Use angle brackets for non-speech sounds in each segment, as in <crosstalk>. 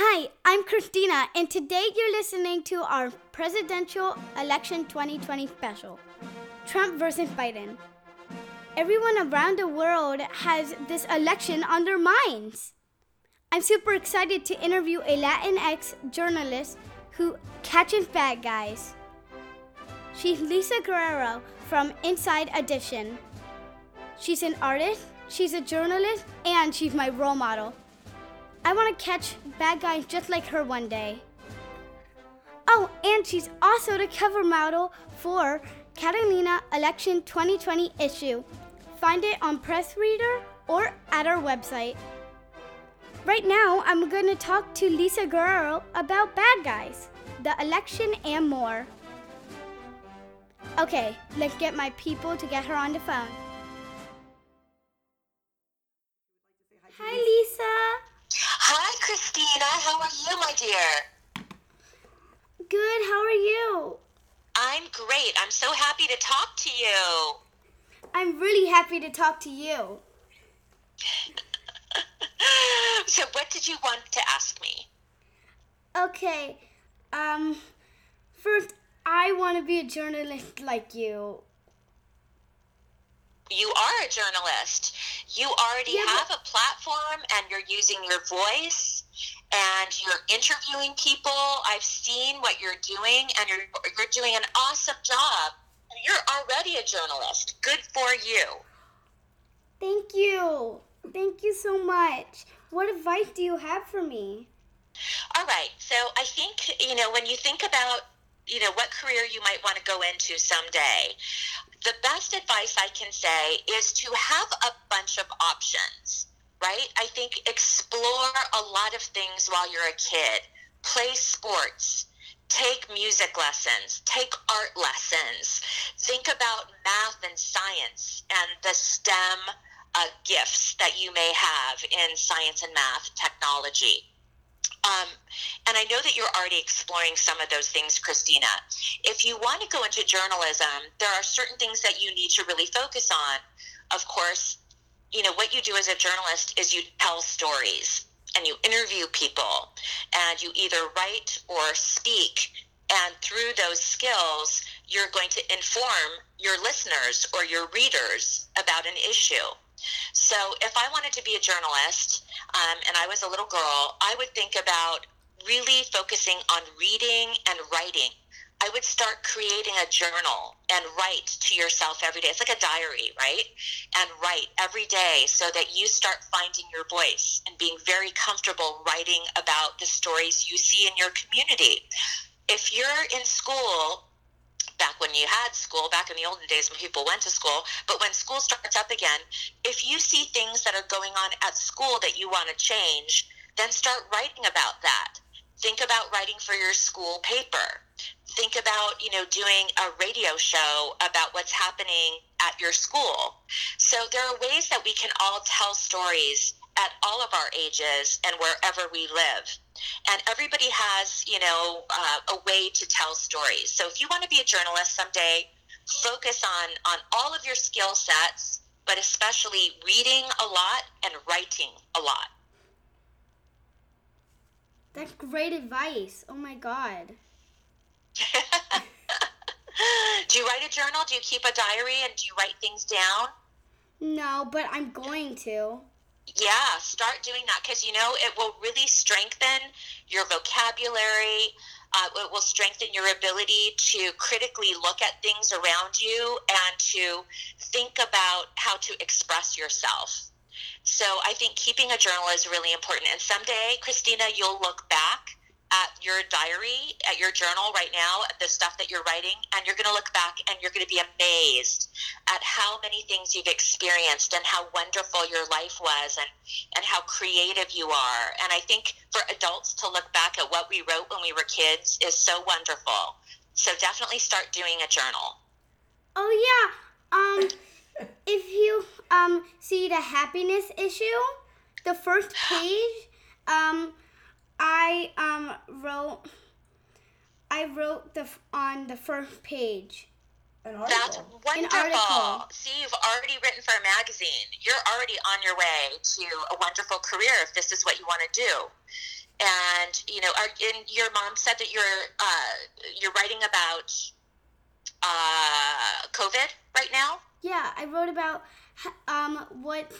Hi, I'm Christina, and today you're listening to our presidential election 2020 special Trump versus Biden. Everyone around the world has this election on their minds. I'm super excited to interview a Latinx journalist who catches bad guys. She's Lisa Guerrero from Inside Edition. She's an artist, she's a journalist, and she's my role model. I want to catch bad guys just like her one day. Oh, and she's also the cover model for Catalina Election 2020 issue. Find it on Press Reader or at our website. Right now, I'm going to talk to Lisa Guerrero about bad guys, the election, and more. Okay, let's get my people to get her on the phone. Hi, Lisa. Christina. How are you, my dear? Good, how are you? I'm great. I'm so happy to talk to you. I'm really happy to talk to you. <laughs> so, what did you want to ask me? Okay, um, first, I want to be a journalist like you. You are a journalist. You already Yeah, but- have a platform and you're using your voice and you're interviewing people. I've seen what you're doing and you're, you're doing an awesome job. You're already a journalist. Good for you. Thank you. Thank you so much. What advice do you have for me? All right. So I think, you know, when you think about, you know, what career you might want to go into someday, the best advice I can say is to have a bunch of options, right? I think explore a lot of things while you're a kid. Play sports. Take music lessons, take art lessons, think about math and science and the STEM uh, gifts that you may have in science and math, technology. Um, and I know that you're already exploring some of those things, Christina. If you want to go into journalism, there are certain things that you need to really focus on. Of course, you know, what you do as a journalist is you tell stories and you interview people and you either write or speak. And through those skills, you're going to inform your listeners or your readers about an issue. So if I wanted to be a journalist um, and I was a little girl, I would think about really focusing on reading and writing. I would start creating a journal and write to yourself every day. It's like a diary, right? And write every day so that you start finding your voice and being very comfortable writing about the stories you see in your community. If you're in school back when you had school, back in the olden days when people went to school, but when school starts up again, if you see things that are going on at school that you want to change, then start writing about that. Think about writing for your school paper. Think about, you know, doing a radio show about what's happening at your school. So there are ways that we can all tell stories at all of our ages and wherever we live and everybody has you know uh, a way to tell stories so if you want to be a journalist someday focus on on all of your skill sets but especially reading a lot and writing a lot That's great advice. Oh my god. <laughs> do you write a journal do you keep a diary and do you write things down No, but I'm going to. Yeah, start doing that because you know it will really strengthen your vocabulary. Uh, it will strengthen your ability to critically look at things around you and to think about how to express yourself. So I think keeping a journal is really important. And someday, Christina, you'll look back at your diary, at your journal right now, at the stuff that you're writing, and you're going to look back and you're going to be amazed at how many things you've experienced and how wonderful your life was and, and how creative you are. And I think for adults to look back at what we wrote when we were kids is so wonderful. So definitely start doing a journal. Oh yeah. Um if you um see the happiness issue, the first <gasps> page, um I um wrote I wrote the on the first page. An That's article. wonderful. article. See, you've already written for a magazine. You're already on your way to a wonderful career if this is what you want to do. and you know, are, and your mom said that you're uh, you're writing about uh, COVID right now. Yeah, I wrote about um, what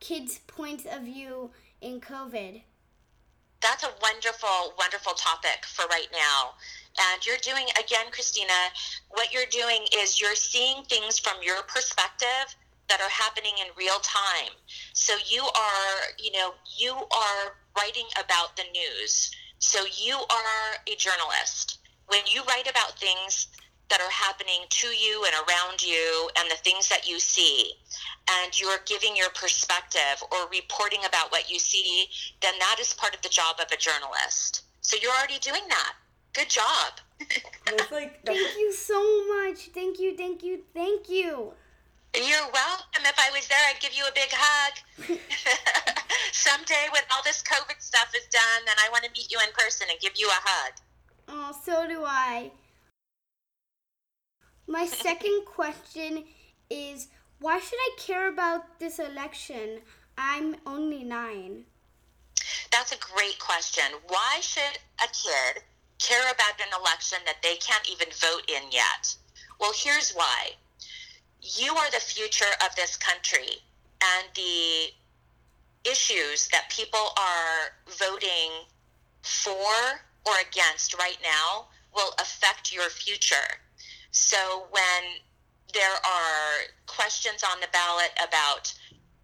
kids' points of view in COVID. That's a wonderful, wonderful topic for right now. And you're doing, again, Christina, what you're doing is you're seeing things from your perspective that are happening in real time. So you are, you know, you are writing about the news. So you are a journalist. When you write about things that are happening to you and around you and the things that you see, and you're giving your perspective or reporting about what you see, then that is part of the job of a journalist. So you're already doing that. Good job. like, thank you so much. Thank you, thank you, thank you. You're welcome. If I was there, I'd give you a big hug. <laughs> Someday, when all this COVID stuff is done, then I want to meet you in person and give you a hug. Oh, so do I. My second question is why should I care about this election? I'm only nine. That's a great question. Why should a kid care about an election that they can't even vote in yet? Well, here's why. You are the future of this country, and the issues that people are voting for or against right now will affect your future. So when there are questions on the ballot about,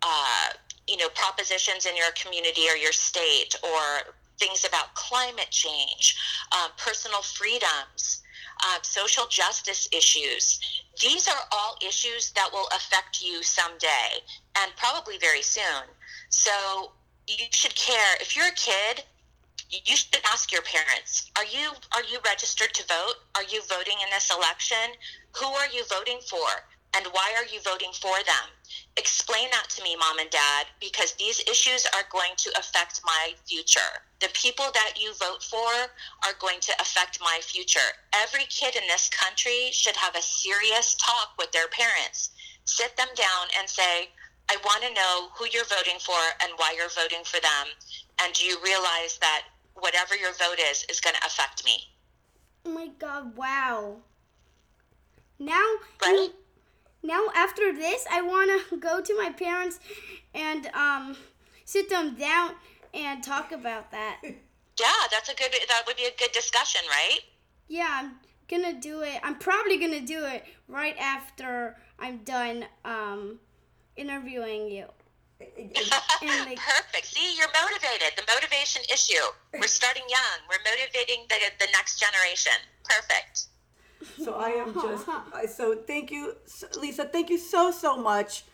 uh, you know, propositions in your community or your state, or things about climate change, uh, personal freedoms, uh, social justice issues. These are all issues that will affect you someday and probably very soon. So you should care. If you're a kid, you should ask your parents. Are you are you registered to vote? Are you voting in this election? Who are you voting for? And why are you voting for them? Explain that to me mom and dad because these issues are going to affect my future. The people that you vote for are going to affect my future. Every kid in this country should have a serious talk with their parents. Sit them down and say I want to know who you're voting for and why you're voting for them. And do you realize that whatever your vote is is going to affect me. Oh my god, wow. Now right? now after this I want to <laughs> go to my parents and um sit them down and talk about that. <laughs> Yeah, that's a good that would be a good discussion, right? Yeah, I'm going to do it. I'm probably going to do it right after I'm done um interviewing you. <laughs> Perfect. See, you're motivated. The motivation issue. We're <laughs> starting young. We're motivating the, the next generation. Perfect. So I am just so thank you, Lisa. Thank you so so much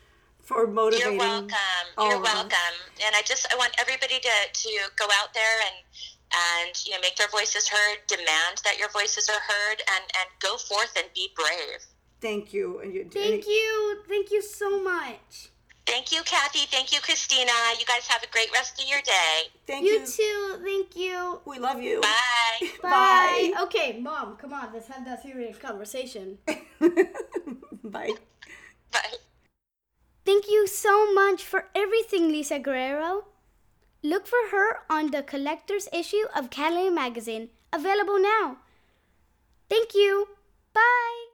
for motivating. You're welcome. You're welcome. And I just I want everybody to to go out there and and you know make their voices heard, demand that your voices are heard, and and go forth and be brave. Thank you. And you. Thank you. Thank you so much. Thank you, Kathy. Thank you, Christina. You guys have a great rest of your day. Thank you. You too. Thank you. We love you. Bye. <laughs> Bye. Bye. Okay, Mom, come on. Let's have that serious conversation. <laughs> Bye. Bye. Thank you so much for everything, Lisa Guerrero. Look for her on the collector's issue of Catalina Magazine, available now. Thank you. Bye.